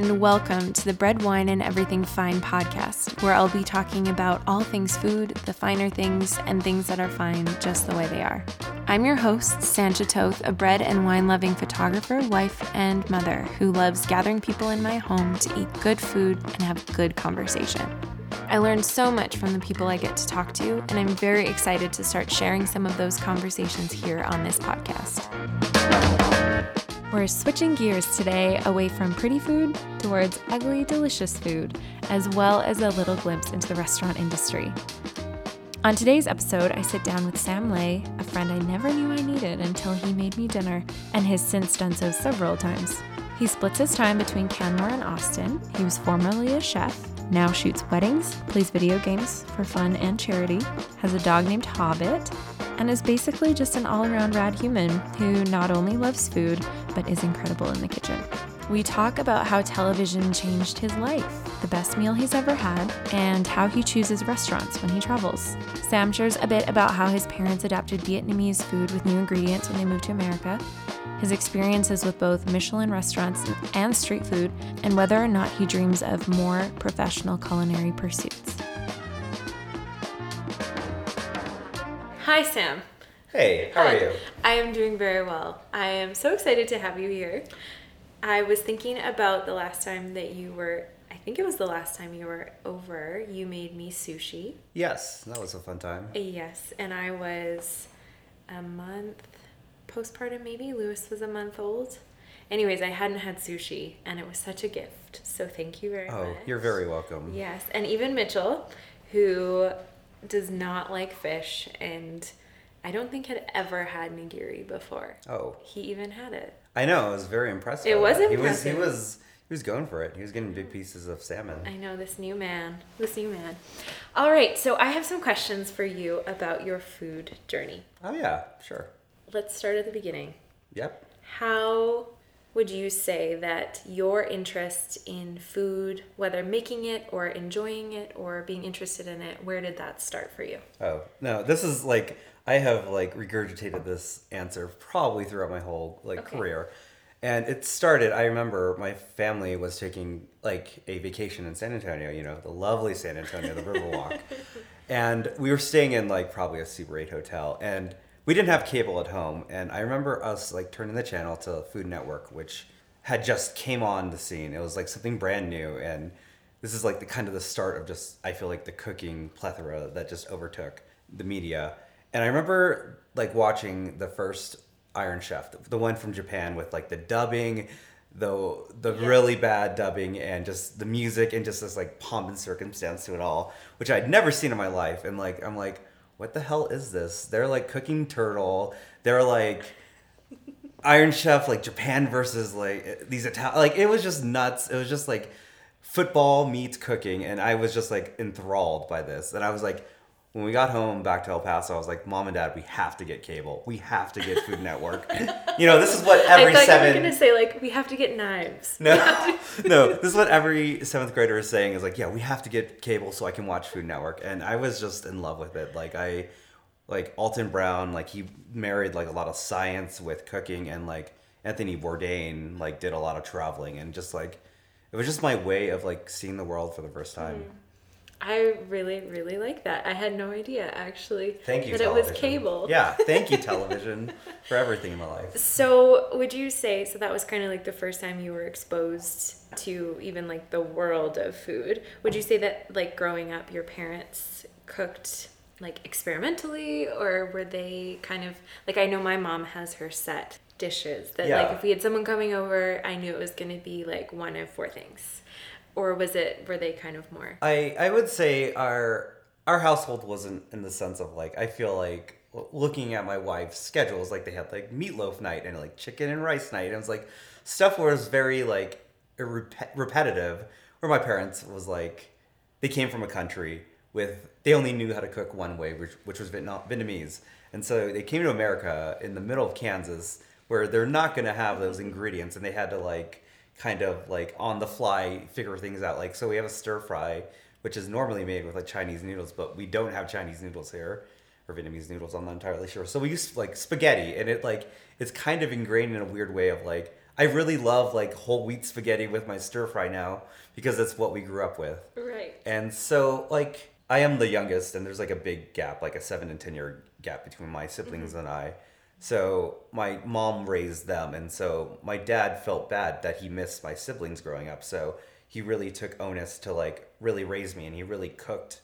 and welcome to the Bread, Wine, and Everything Fine podcast, where I'll be talking about all things food, the finer things, and things that are fine just the way they are. I'm your host, Sancha Toth, a bread and wine loving photographer, wife, and mother who loves gathering people in my home to eat good food and have good conversation. I learned so much from the people I get to talk to, and I'm very excited to start sharing some of those conversations here on this podcast. We're switching gears today away from pretty food towards ugly, delicious food, as well as a little glimpse into the restaurant industry. On today's episode, I sit down with Sam Lay, a friend I never knew I needed until he made me dinner, and has since done so several times. He splits his time between Canmore and Austin. He was formerly a chef, now shoots weddings, plays video games for fun and charity, has a dog named Hobbit, and is basically just an all around rad human who not only loves food, but is incredible in the kitchen. We talk about how television changed his life, the best meal he's ever had, and how he chooses restaurants when he travels. Sam shares a bit about how his parents adapted Vietnamese food with new ingredients when they moved to America, his experiences with both Michelin restaurants and street food, and whether or not he dreams of more professional culinary pursuits. Hi, Sam. Hey, how are you? I am doing very well. I am so excited to have you here. I was thinking about the last time that you were, I think it was the last time you were over, you made me sushi. Yes, that was a fun time. Yes, and I was a month postpartum, maybe. Lewis was a month old. Anyways, I hadn't had sushi, and it was such a gift. So thank you very Oh, much. Oh, you're very welcome. Yes, and even Mitchell, who does not like fish, and I don't think had ever had nigiri before. Oh, He even had it. I know. It was very impressive. It was impressive. He was. He was. He was going for it. He was getting big pieces of salmon. I know this new man. This new man. All right, so I have some questions for you about your food journey. Oh yeah, sure. Let's start at the beginning. Yep. How would you say that your interest in food, whether making it or enjoying it or being interested in it, where did that start for you? Oh no, this is like I have like regurgitated this answer probably throughout my whole like Okay. career. And it started, I remember my family was taking like a vacation in San Antonio, you know, the lovely San Antonio, the Riverwalk. and we were staying in like probably a Super 8 hotel and we didn't have cable at home and I remember us like turning the channel to Food Network which had just came on the scene. It was like something brand new and this is like the kind of the start of just I feel like the cooking plethora that just overtook the media. And I remember like watching the first Iron Chef, the, one from Japan with like the dubbing, the the really bad dubbing and just the music and just this like pomp and circumstance to it all, which I'd never seen in my life. And like I'm like, what the hell is this? They're like cooking turtle. They're like Iron Chef, like Japan versus like these Italian, like it was just nuts. It was just like football meets cooking, and I was just like enthralled by this. And I was like, when we got home back to El Paso, I was like, Mom and Dad, we have to get cable. We have to get Food Network. you know, this is what every I thought seven. you were gonna say like we have to get knives. No, no. This is what every seventh grader is saying is like, yeah, we have to get cable so I can watch Food Network, and I was just in love with it. Like I, like Alton Brown, like he married like a lot of science with cooking, and like Anthony Bourdain, like did a lot of traveling, and just like it was just my way of like seeing the world for the first time. Mm-hmm. I really, really like that. I had no idea actually Thank you. that it was cable. Yeah, thank you, television, for everything in my life. So would you say so that was kind of like the first time you were exposed to even like the world of food? Would you say that like growing up your parents cooked like experimentally or were they kind of like I know my mom has her set dishes that like if we had someone coming over, I knew it was going to be like one of four things. Or was it were they kind of more? I I would say our our household wasn't in the sense of like I feel like looking at my wife's schedules like they had like meatloaf night and like chicken and rice night. And it was like stuff was very like rep- repetitive where my parents was like they came from a country with they only knew how to cook one way which which was Vietnam, Vietnamese. And so they came to America in the middle of Kansas where they're not going to have those ingredients and they had to like kind of like on the fly figure things out like so we have a stir fry which is normally made with like Chinese noodles but we don't have Chinese noodles here or Vietnamese noodles I'm not entirely sure so we use like spaghetti and it like it's kind of ingrained in a weird way of like I really love like whole wheat spaghetti with my stir fry now because that's what we grew up with. Right. And so like I am the youngest and there's like a big gap, like a 7 and 10 year gap between my siblings mm-hmm. and I. So my mom raised them and so my dad felt bad that he missed my siblings growing up. So he really took onus to like really raise me and he really cooked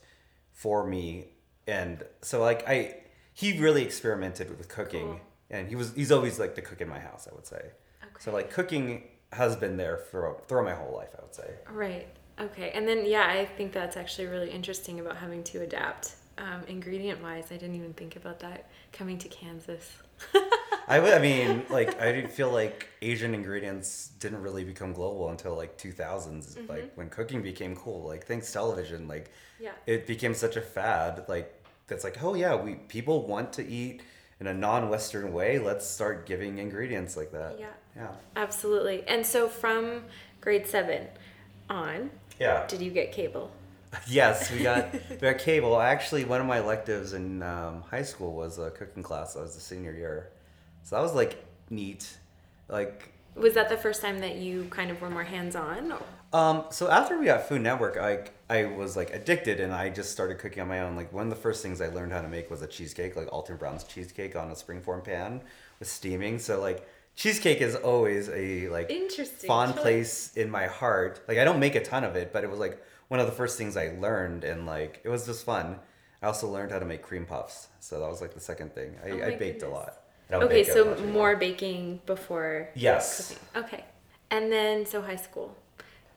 for me and so like I he really experimented with cooking Cool. and he was he's always like the cook in my house, I would say. So like cooking has been there for throughout my whole life, I would say. Right. Okay. And then, yeah, I think that's actually really interesting about having to adapt um, ingredient wise. I didn't even think about that coming to Kansas. I would. I mean, like I feel like Asian ingredients didn't really become global until like 2000s. Like mm-hmm. when cooking became cool. Like thanks television. Like Yeah. it became such a fad. Like that's like oh yeah, we people want to eat in a non-Western way. Let's start giving ingredients like that. Yeah. Yeah. Absolutely. And so from grade seven on, Yeah. did you get cable? Yes, we got we got cable. Actually, one of my electives in um, high school was a cooking class. I was a senior year, so that was like neat. Like Was that the first time that you kind of were more hands on? Um, so after we got Food Network, I I was like addicted, and I just started cooking on my own. Like one of the first things I learned how to make was a cheesecake, like Alton Brown's cheesecake on a springform pan with steaming. So like cheesecake is always a like Interesting fond choice. place in my heart. Like I don't make a ton of it, but it was like one of the first things I learned, and like it was just fun. I also learned how to make cream puffs, so that was like the second thing. I, Oh I baked a lot. Okay, so anymore. more baking before Yes. cooking. Okay. And then, so high school.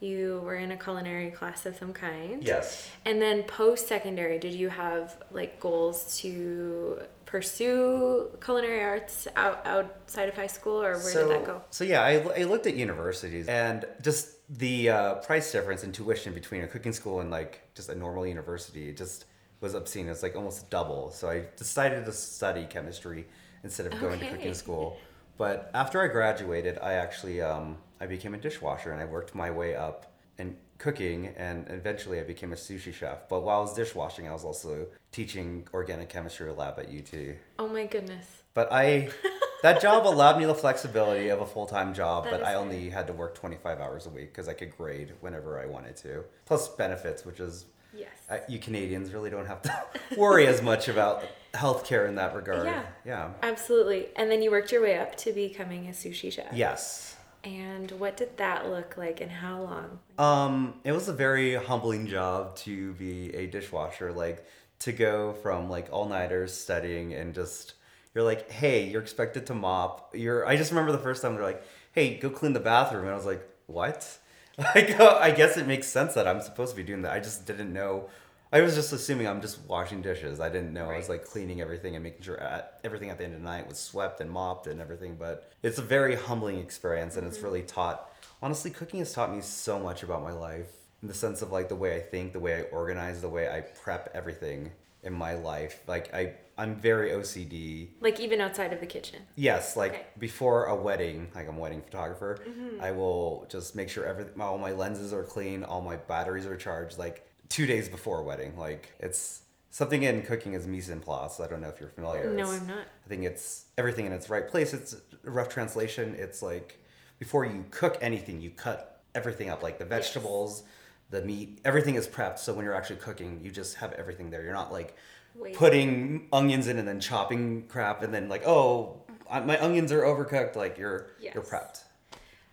You were in a culinary class of some kind. Yes. And then post secondary, did you have like goals to pursue culinary arts out, outside of high school or where so, did that go? So yeah, I, I looked at universities and just the uh, price difference in tuition between a cooking school and like just a normal university it just was obscene. It's like almost double. So I decided to study chemistry instead of going to cooking school. But after I graduated, I actually um, I became a dishwasher and I worked my way up in cooking and eventually I became a sushi chef. But while I was dishwashing, I was also teaching organic chemistry lab at UT. Oh my goodness. But I, that job allowed me the flexibility of a full time job, That but I only had to work 25 hours a week because I could grade whenever I wanted to. Plus benefits, which is, Yes. uh, you Canadians really don't have to worry as much about healthcare in that regard. Yeah. Yeah. Absolutely. And then you worked your way up to becoming a sushi chef. Yes. And what did that look like and how long? Um, it was a very humbling job to be a dishwasher, like to go from like all nighters studying and just you're like, hey, you're expected to mop. You're I just remember the first time they're like, hey, go clean the bathroom, and I was like, what? Like, I guess it makes sense that I'm supposed to be doing that. I just didn't know. I was just assuming I'm just washing dishes. I didn't know I was like cleaning everything and making sure at, everything at the end of the night was swept and mopped and everything. But it's a very humbling experience, and it's really taught. Honestly, cooking has taught me so much about my life in the sense of like the way I think, the way I organize, the way I prep everything in my life. Like I, I'm very OCD. Like even outside of the kitchen. Yes, like Okay. before a wedding, like I'm a wedding photographer, Mm-hmm. I will just make sure every all my lenses are clean, all my batteries are charged, like two days before a wedding. Like it's something in cooking is mise en place. I don't know if you're familiar. No, It's- I'm not. I think it's everything in its right place. It's a rough translation. It's like before you cook anything, you cut everything up, like the vegetables, the meat, everything is prepped. So when you're actually cooking, you just have everything there. You're not like Wait. putting onions in and then chopping crap and then like, oh, my onions are overcooked. Like you're you're prepped.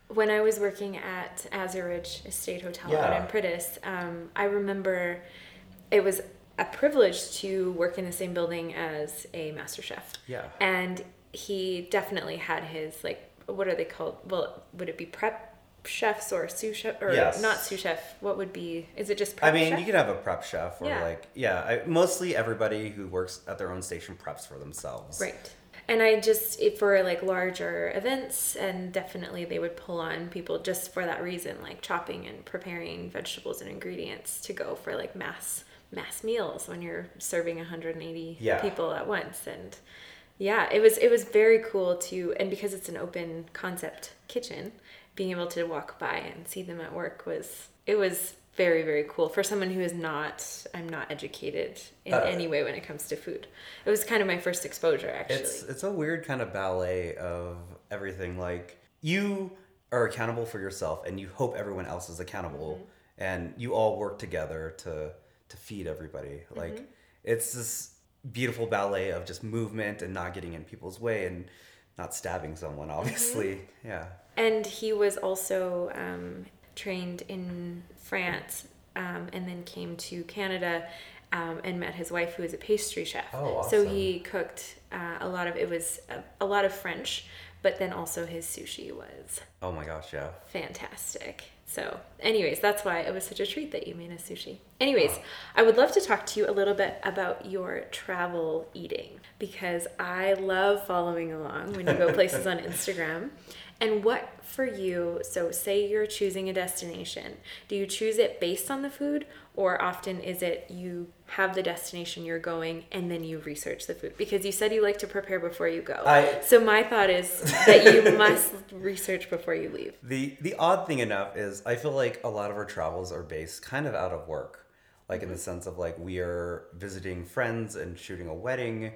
When I was working at Azuridge Estate Hotel out in Priddis, um, I remember it was a privilege to work in the same building as a master chef. Yeah. And he definitely had his like what are they called? Well, would it be prep chefs or sous chef or Yes. not sous chef? What would be? Is it just prep I mean, chef? you could have a prep chef or Yeah. like yeah. I, mostly everybody who works at their own station preps for themselves. Right. And I just for like larger events and definitely they would pull on people just for that reason, like chopping and preparing vegetables and ingredients to go for like mass mass meals when you're serving 180 Yeah. people at once and yeah, it was it was very cool to and because it's an open concept kitchen, being able to walk by and see them at work was it was very very cool for someone who is not I'm not educated in Uh, any way when it comes to food. It was kind of my first exposure actually. It's it's a weird kind of ballet of everything. Like you are accountable for yourself and you hope everyone else is accountable mm-hmm. and you all work together to to feed everybody. Mm-hmm. Like it's this beautiful ballet of just movement and not getting in people's way and not stabbing someone obviously. Mm-hmm. Yeah. And he was also um, trained in France um, and then came to Canada um, and met his wife, who is a pastry chef. Oh, awesome. So he cooked uh, a lot of it was a, a, lot of French, but then also his sushi was. Oh my gosh, yeah. Fantastic. So, anyways, that's why it was such a treat that you made us sushi. Anyways, oh. I would love to talk to you a little bit about your travel eating because I love following along when you go places on Instagram. And what for you, so say you're choosing a destination, do you choose it based on the food or often is it you have the destination you're going and then you research the food? Because you said you like to prepare before you go. I, so my thought is that you must research before you leave. The the odd thing enough is I feel like a lot of our travels are based kind of out of work. Like in the mm-hmm. sense of like we are visiting friends and shooting a wedding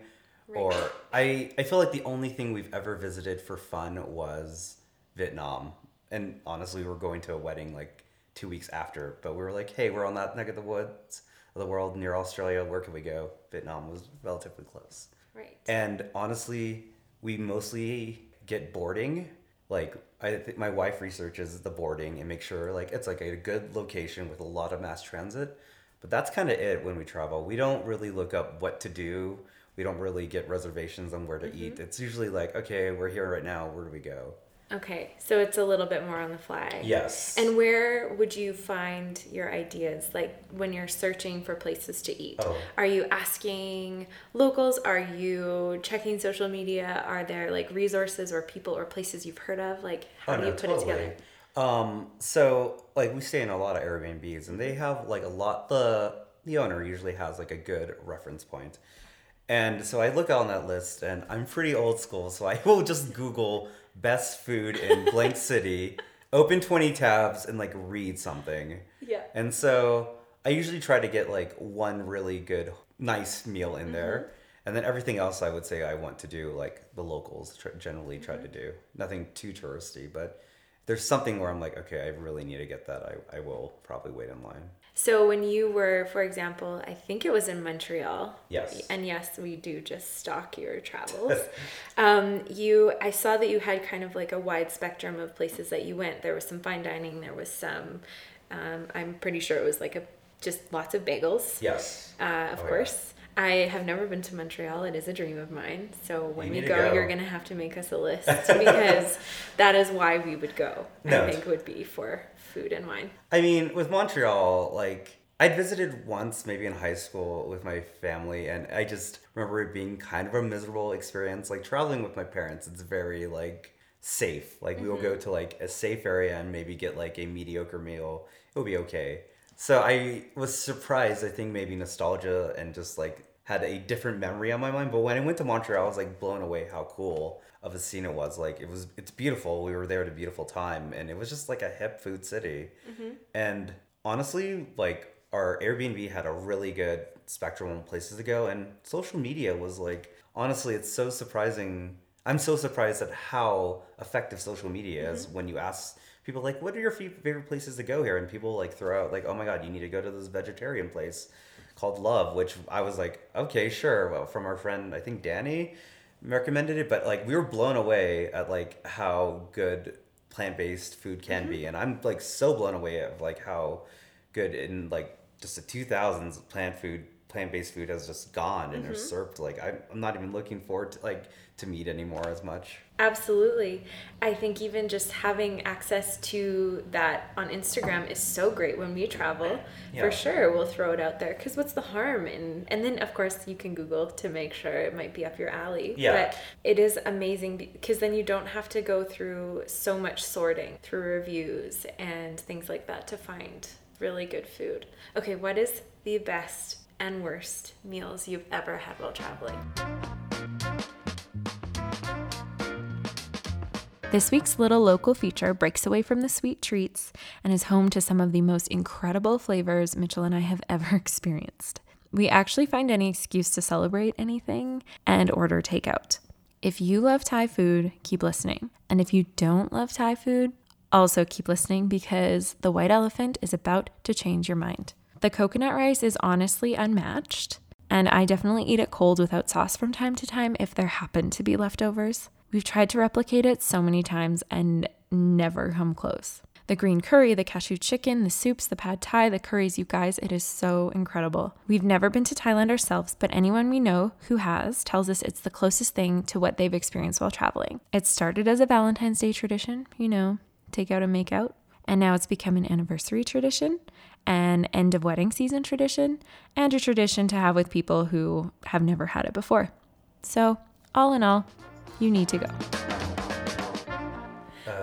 Right. Or I I feel like the only thing we've ever visited for fun was Vietnam. And honestly, we were going to a wedding like two weeks after, but we were like, hey, we're on that neck of the woods of the world near Australia. Where can we go? Vietnam was relatively close. Right. And honestly, we mostly get boarding. Like I think my wife researches the boarding and make sure like it's like a good location with a lot of mass transit. But that's kind of it when we travel. We don't really look up what to do we don't really get reservations on where to mm-hmm. eat. It's usually like, okay, we're here right now. Where do we go? Okay, so it's a little bit more on the fly. Yes. And where would you find your ideas? Like when you're searching for places to eat, oh. are you asking locals? Are you checking social media? Are there like resources or people or places you've heard of? Like how oh, do no, you put totally. it together? Um, so like we stay in a lot of Airbnbs, and they have like a lot. The the owner usually has like a good reference point. And so I look out on that list, and I'm pretty old school, so I will just Google best food in blank city, open 20 tabs, and like read something. Yeah. And so I usually try to get like one really good, nice meal in mm-hmm. there. And then everything else I would say I want to do, like the locals tr- generally try mm-hmm. to do. Nothing too touristy, but there's something where I'm like, okay, I really need to get that. I, I will probably wait in line. So when you were, for example, I think it was in Montreal. Yes. And yes, we do just stalk your travels. um, you, I saw that you had kind of like a wide spectrum of places that you went. There was some fine dining. There was some. Um, I'm pretty sure it was like a just lots of bagels. Yes. Uh, of oh, course. Yeah. I have never been to Montreal. It is a dream of mine. So when you we go, go, you're going to have to make us a list because that is why we would go. No. I think would be for food and wine. I mean, with Montreal, like I'd visited once, maybe in high school with my family, and I just remember it being kind of a miserable experience. Like traveling with my parents, it's very like safe. Like mm-hmm. we will go to like a safe area and maybe get like a mediocre meal. It'll be okay. So I was surprised. I think maybe nostalgia and just like had a different memory on my mind. But when I went to Montreal, I was like blown away how cool of a scene it was. Like it was, it's beautiful. We were there at a beautiful time, and it was just like a hip food city. Mm-hmm. And honestly, like our Airbnb had a really good spectrum of places to go, and social media was like honestly, it's so surprising. I'm so surprised at how effective social media mm-hmm. is when you ask people like, "What are your favorite places to go here?" and people like throw out like, "Oh my god, you need to go to this vegetarian place." called LOV, which I was like, okay, sure. Well, from our friend, I think Danny, recommended it, but like we were blown away at like how good plant based food can mm-hmm. be, and I'm like so blown away of like how good in like just the 2000s plant food plant based food has just gone and mm-hmm. usurped. Like I'm not even looking forward to like to meat anymore as much. Absolutely. I think even just having access to that on Instagram is so great when we travel. Yeah. For sure, we'll throw it out there because what's the harm? And and then of course you can Google to make sure it might be up your alley. Yeah. But it is amazing because then you don't have to go through so much sorting through reviews and things like that to find really good food. Okay, what is the best and worst meals you've ever had while traveling? This week's little local feature breaks away from the sweet treats and is home to some of the most incredible flavors Mitchell and I have ever experienced. We actually find any excuse to celebrate anything and order takeout. If you love Thai food, keep listening. And if you don't love Thai food, Also, keep listening because the white elephant is about to change your mind. The coconut rice is honestly unmatched, and I definitely eat it cold without sauce from time to time if there happen to be leftovers. We've tried to replicate it so many times and never come close. The green curry, the cashew chicken, the soups, the pad thai, the curries, you guys, it is so incredible. We've never been to Thailand ourselves, but anyone we know who has tells us it's the closest thing to what they've experienced while traveling. It started as a Valentine's Day tradition, you know, take out and make out, and now it's become an anniversary tradition, an end of wedding season tradition, and a tradition to have with people who have never had it before. So, all in all, you need to go.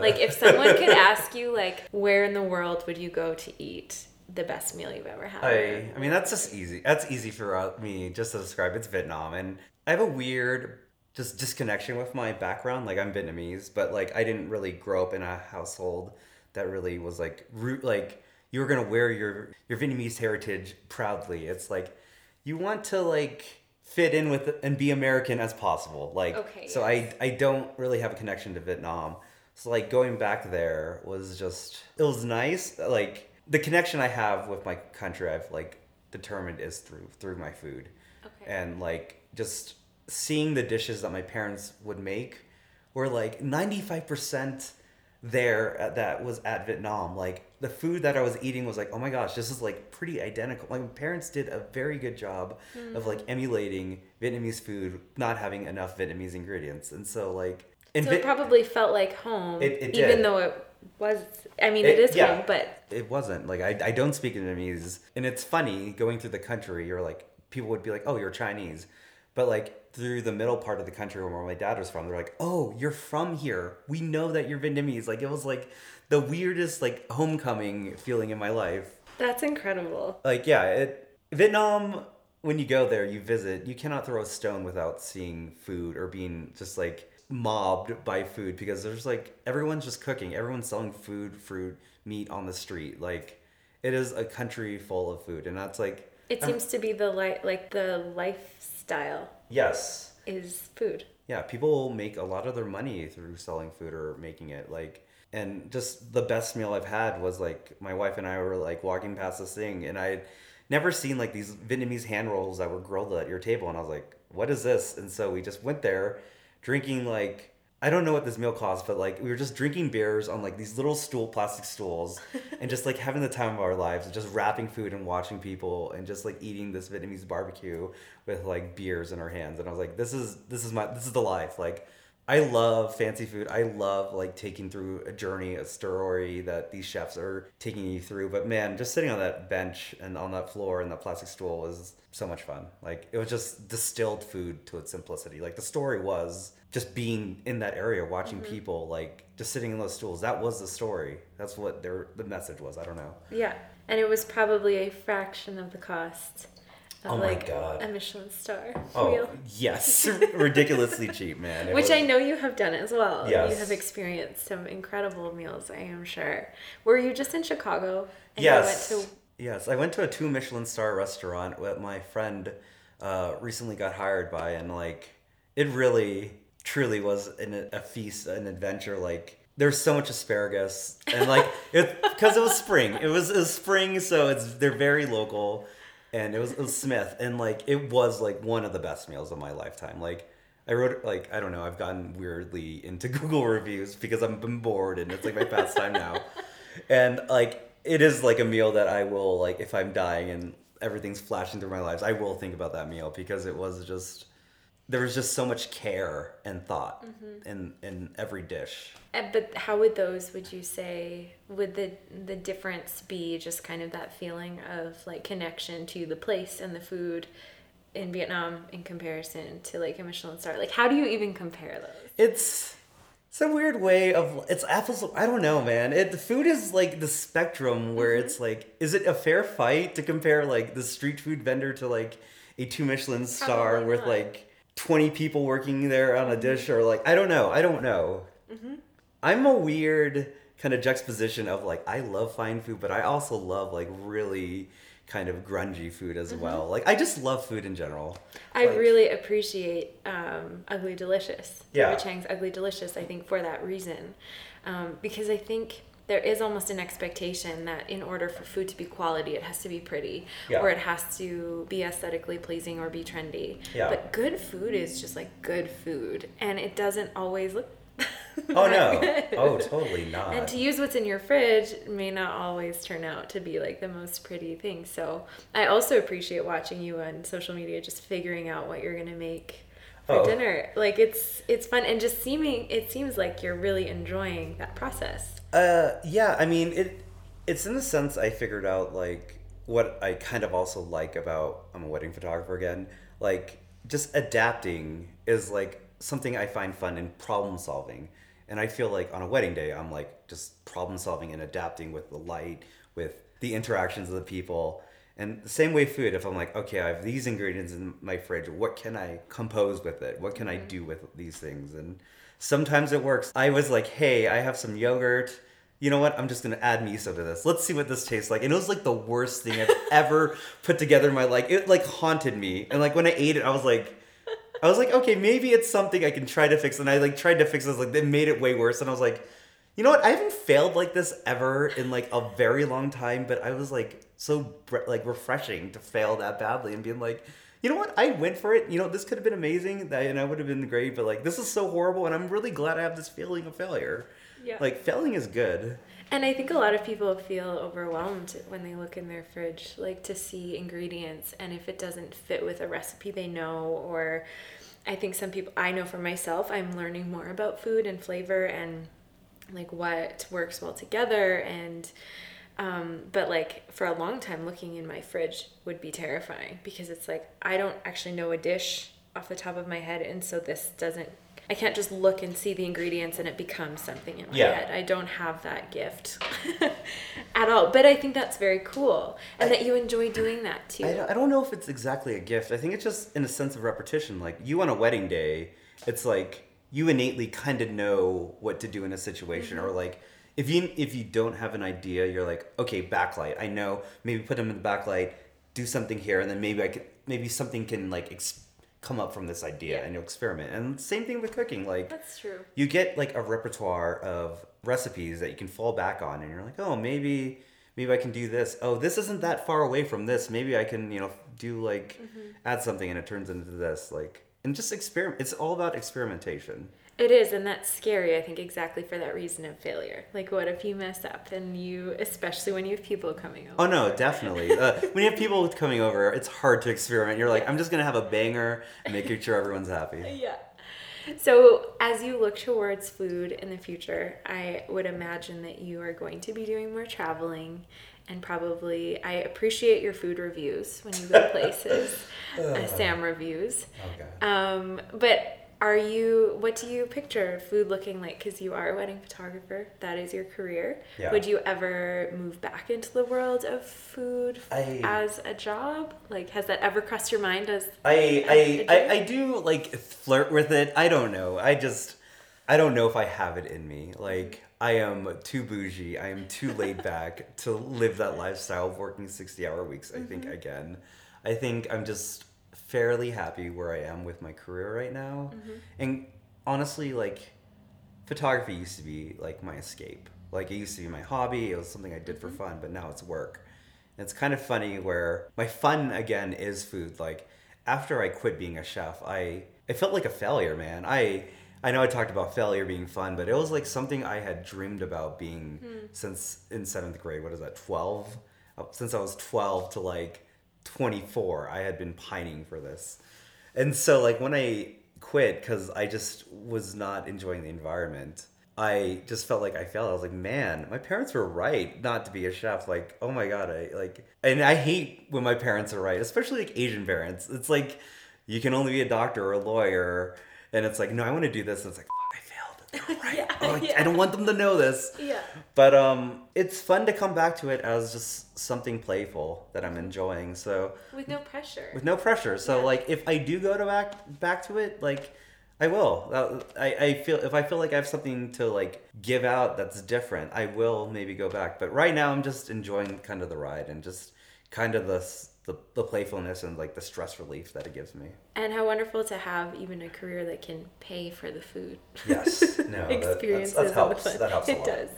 Like if someone could ask you like where in the world would you go to eat the best meal you've ever had? I, I mean, that's just easy. That's easy for uh, me just to describe. It's Vietnam, and I have a weird just disconnection with my background. Like I'm Vietnamese, but like I didn't really grow up in a household that really was like root like you were gonna wear your your Vietnamese heritage proudly. It's like you want to like fit in with and be American as possible. Like Okay, so I I don't really have a connection to Vietnam. So like going back there was just it was nice. Like the connection I have with my country I've like determined is through through my food. Okay. And like just seeing the dishes that my parents would make were like 95% there at, that was at Vietnam. Like the food that I was eating was like, oh my gosh, this is like pretty identical. Like my parents did a very good job of like hmm. emulating Vietnamese food, not having enough Vietnamese ingredients. And so like in So Viet- it probably felt like home, It- it even though it was. I mean, it It- is yeah. home, but it wasn't like I, I don't speak Vietnamese, and it's funny going through the country. You're like people would be like, "Oh, you're Chinese," but like through the middle part of the country where my dad was from, they're like, "Oh, you're from here. We know that you're Vietnamese." Like it was like the weirdest like homecoming feeling in my life. that's incredible. Like yeah, it Vietnam. When you go there, you visit. You cannot throw a stone without seeing food or being just like mobbed by food because there's like everyone's just cooking. Everyone's selling food, fruit, meat on the street. Like it is a country full of food, and that's like It seems to be the li- like the lifestyle yes, is food. yeah. People make a lot of their money through selling food or making it. Like and just the best meal I've had was like my wife and I were like walking past this thing, and I. Never seen like these Vietnamese hand rolls that were grilled at your table, and I was like, "What is this?" And so we just went there, drinking like I don't know what this meal cost, but like we were just drinking beers on like these little stool plastic stools and just like having the time of our lives and just wrapping food and watching people and just like eating this Vietnamese barbecue with like beers in our hands. And I was like, this is this is my this is the life. Like I love fancy food. I love like taking through a journey, a story that these chefs are taking you through. But man, just sitting on that bench and on that floor and that plastic stool was so much fun. Like it was just distilled food to its simplicity. Like the story was just being in that area, watching mm-hmm. people like just sitting in those stools. That was the story. That's what their the message was. I don't know. Yeah, and it was probably a fraction of the cost Oh my like God. a Michelin star Oh meal. yes, ridiculously cheap, man. It Which was- I know you have done as well. Yes. You have experienced some incredible meals, I am sure. Were you just in Chicago? And Yes. You went to Yes, I went to a two Michelin star restaurant that my friend uh, recently got hired by, and like it really, truly was an, a feast, an adventure. Like there's so much asparagus, and like it because it was spring. It was, it was spring, so it's they're very local, and it was it was Smyth, and like it was like one of the best meals of my lifetime. Like. I wrote like I don't know. I've gotten weirdly into Google reviews because I've been bored and it's like my pastime now, and like it is like a meal that I will like if I'm dying and everything's flashing through my lives. I will think about that meal because it was just there was just so much care and thought in in every dish. Uh, But how would those would you say would the the difference be just kind of that feeling of like connection to the place and the food in Vietnam in comparison to like a Michelin star? Like how do you even compare those? It's it's a weird way of it's apples. I don't know, man. It the food is like the spectrum where it's like, is it a fair fight to compare like the street food vendor to like a two Michelin star Probably with not. like twenty people working there on a dish or like I don't know. I don't know. I'm a weird kind of juxtaposition of like I love fine food, but I also love like really kind of grungy food as well. Like I just love food in general. I Like- really appreciate um, Ugly Delicious. Yeah. Chang's Ugly Delicious, I think, for that reason. Um, because I think there is almost an expectation that in order for food to be quality, it has to be pretty Yeah. or it has to be aesthetically pleasing or be trendy. Yeah. But good food is just like good food, and it doesn't always look. Oh no. Oh, good. Oh, totally not. And to use what's in your fridge may not always turn out to be like the most pretty thing. So I also appreciate watching you on social media, just figuring out what you're gonna make for Oh. dinner. Like it's it's fun and just seeming it seems like you're really enjoying that process. Uh, yeah, I mean it. It's in the sense I figured out like what I kind of also like about I'm a wedding photographer again. Like just adapting is like something I find fun in problem solving, and I feel like on a wedding day I'm like just problem solving and adapting with the light, with the interactions of the people. And the same way food, if I'm like, okay, I have these ingredients in my fridge, what can I compose with it? What can I do with these things? And sometimes it works. I was like, hey, I have some yogurt. You know what? I'm just gonna add miso to this. Let's see what this tastes like. And it was like the worst thing I've ever put together in my life. It like haunted me. And like when I ate it, I was like, I was like, okay, maybe it's something I can try to fix. And I like tried to fix this. Like they made it way worse. And I was like, you know what? I haven't failed like this ever in like a very long time. But I was like so like refreshing to fail that badly and being like, you know what? I went for it. You know, this could have been amazing, that- and I would have been great. But like, this is so horrible, and I'm really glad I have this feeling of failure. Yeah. Like failing is good. And I think a lot of people feel overwhelmed when they look in their fridge, like to see ingredients, and if it doesn't fit with a recipe they know, or I think some people, I know for myself, I'm learning more about food and flavor and like what works well together. And, but like for a long time, looking in my fridge would be terrifying because it's like I don't actually know a dish off the top of my head, and so this doesn't. I can't just look and see the ingredients and it becomes something in my Yeah. head. I don't have that gift at all. But I think that's very cool, and that you enjoy doing that too. I don't, I don't know if it's exactly a gift. I think it's just in a sense of repetition. Like you on a wedding day, it's like you innately kind of know what to do in a situation, mm-hmm. or like if you if you don't have an idea, you're like, okay, backlight. I know. Maybe put them in the backlight. Do something here, and then maybe I could maybe something can like ex- come up from this idea, Yeah. and you'll experiment. And same thing with cooking. Like That's true. you get like a repertoire of recipes that you can fall back on and you're like oh maybe maybe i can do this oh this isn't that far away from this maybe i can you know do like mm-hmm. add something and it turns into this like and just experiment it's all about experimentation It is, and that's scary. I think exactly for that reason of failure. Like, what if you mess up and you, especially when you have people coming over? oh no definitely uh, when you have people coming over it's hard to experiment you're like i'm just gonna have a banger and making sure everyone's happy Yeah. So, as you look towards food in the future, I would imagine that you are going to be doing more traveling and probably, I appreciate your food reviews when you go places, uh, Sam reviews. okay Um, but are you, what do you picture food looking like? Because you are a wedding photographer, that is your career. Yeah. Would you ever move back into the world of food I- as a job? Like, has that ever crossed your mind as I as I, I? I do like flirt with it. I don't know. I just I don't know if I have it in me. Mm-hmm. Like I am too bougie. I am too laid back to live that lifestyle of working sixty hour weeks. I think mm-hmm. again. I think I'm just fairly happy where I am with my career right now. Mm-hmm. And honestly, like photography used to be like my escape. Like it used to be my hobby. It was something I did for mm-hmm. fun, but now it's work. And it's kind of funny where my fun again is food. Like after I quit being a chef, I it felt like a failure, man. I I know I talked about failure being fun, but it was like something I had dreamed about being hmm. since in seventh grade. What is that? Twelve. Since I was twelve to like twenty four, I had been pining for this. And so like when I quit because I just was not enjoying the environment. I just felt like I failed. I was like, man, my parents were right not to be a chef. Like, oh my god, I like, and I hate when my parents are right, especially like Asian parents. It's like you can only be a doctor or a lawyer, and it's like, no, I want to do this. And it's like, fuck, I failed. They're right. Yeah, Oh, I- yeah. I don't want them to know this. Yeah. But um, it's fun to come back to it as just something playful that I'm enjoying. So with no pressure? with no pressure. So Yeah. like if I do go to back back to it, like I will. I, I feel if I feel like I have something to like give out that's different, I will maybe go back. But right now I'm just enjoying kind of the ride and just kind of the s- the, the playfulness and like the stress relief that it gives me. And how wonderful to have even a career that can pay for the food. Yes, no, that- that's- experiences that and the helps. fun. That helps a it does.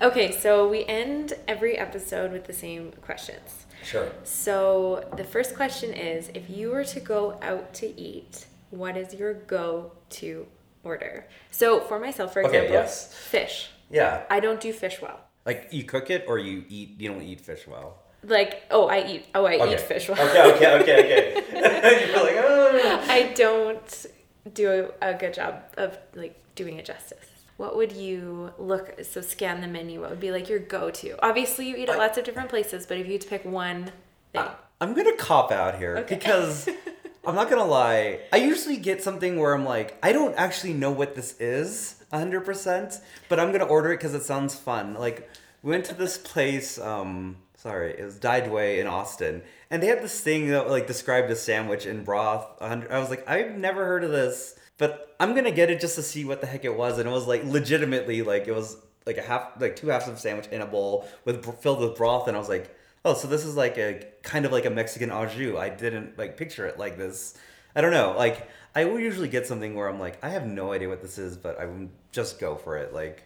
Okay, so we end every episode with the same questions. Sure. So the first question is if you were to go out to eat, what is your go to order? So for myself, for example, Okay, yes. fish. Yeah. I don't do fish well. Like you cook it or you eat. You don't eat fish well. Like, oh, I eat, oh, I Okay. eat fish well. Okay. Okay. Okay. Okay. You're like, oh. I don't do a, a good job of like doing it justice. What would you look so scan the menu? What would be like your go to? Obviously, you eat at lots of different places, but if you had to pick one thing, I'm gonna cop out here Okay. because I'm not gonna lie. I usually get something where I'm like, I don't actually know what this is 100%, but I'm gonna order it because it sounds fun. Like, we went to this place, um, sorry, it was Dai Due in Austin, and they had this thing that like described a sandwich in broth. I was like, I've never heard of this, but I'm gonna get it just to see what the heck it was, and it was like legitimately like it was like a half, like two halves of a sandwich in a bowl with filled with broth, and I was like. Oh, so this is like a kind of like a Mexican au jus. I didn't like picture it like this. I don't know. Like I will usually get something where I'm like, I have no idea what this is, but I would just go for it. Like,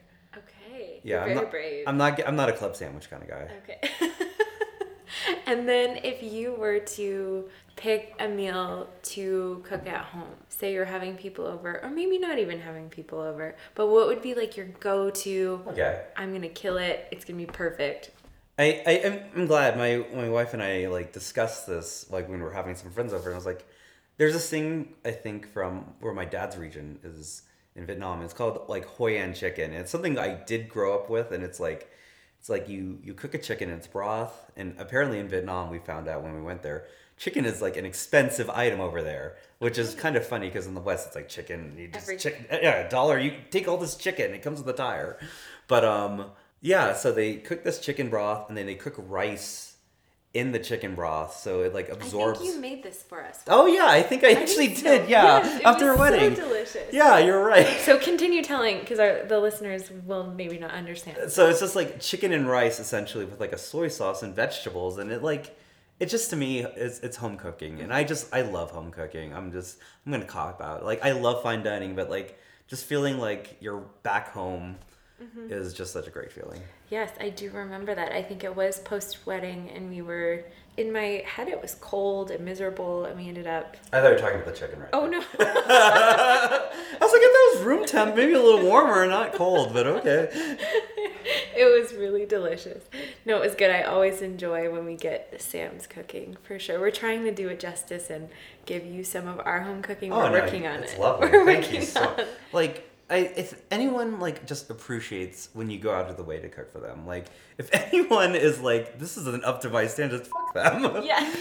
yeah, you're I'm very not. brave. I'm not. I'm not a club sandwich kind of guy. Okay. and then if you were to pick a meal to cook at home, say you're having people over, or maybe not even having people over, but what would be like your go to? Okay. I'm gonna kill it. It's gonna be perfect. I, I am I'm glad my my wife and I like discussed this like when we were having some friends over and I was like there's this thing I think from where my dad's region is in Vietnam. It's called like Hoi An chicken. And it's something I did grow up with and it's like it's like you you cook a chicken in its broth and apparently in Vietnam we found out when we went there chicken is like an expensive item over there which is kind of funny because in the west it's like chicken you just Everything. chicken yeah a dollar you take all this chicken it comes with a tire. But um yeah so they cook this chicken broth and then they cook rice in the chicken broth so it like absorbs I think you made this for us. oh yeah i think i, I actually think so. did yeah Yes, after a wedding So delicious. yeah you're right So continue telling, because the listeners will maybe not understand. so it's just like chicken and rice essentially with like a soy sauce and vegetables and it like it just to me it's, it's home cooking and i just i love home cooking i'm just i'm gonna cop out like i love fine dining but like just feeling like you're back home Mm-hmm. is just such a great feeling Yes, I do remember that. I think it was post wedding, and we were in my head. It was cold and miserable, and we ended up. i thought you were talking about the chicken right Oh no! i was like if that was room temp maybe a little warmer not cold but okay it was really delicious. No, it was good. I always enjoy when we get Sam's cooking for sure. We're trying to do it justice and give you some of our home cooking. Oh, we're working on Oh, it's it. lovely. We're Thank you so. on- Like, I if anyone like just appreciates when you go out of the way to cook for them. Like, if anyone is like, this isn't up to my standards, fuck them. Yeah.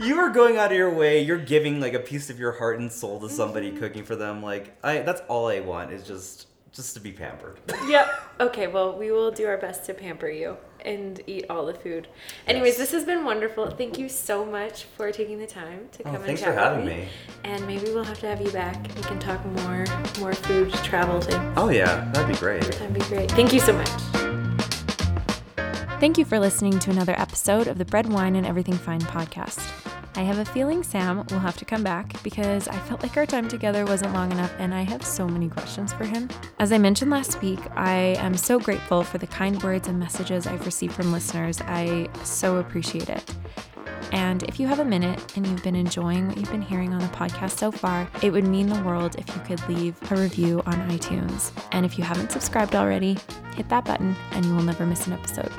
you are going out of your way. You're giving like a piece of your heart and soul to somebody Mm-hmm. cooking for them. Like, I that's all I want is just just to be pampered. yep. Okay, well, we will do our best to pamper you and eat all the food. Anyways, Yes. this has been wonderful. Thank you so much for taking the time to Oh, come and thanks chat for having with me. And maybe we'll have to have you back. We can talk more more food travel things. Oh yeah, that'd be great. That'd be great. Thank you so much. Thank you for listening to another episode of the Bread, Wine, and Everything Fine podcast. I have a feeling Sam will have to come back because I felt like our time together wasn't long enough and I have so many questions for him. As I mentioned last week, I am so grateful for the kind words and messages I've received from listeners. I so appreciate it. And if you have a minute and you've been enjoying what you've been hearing on the podcast so far, it would mean the world if you could leave a review on iTunes. And if you haven't subscribed already, hit that button and you will never miss an episode.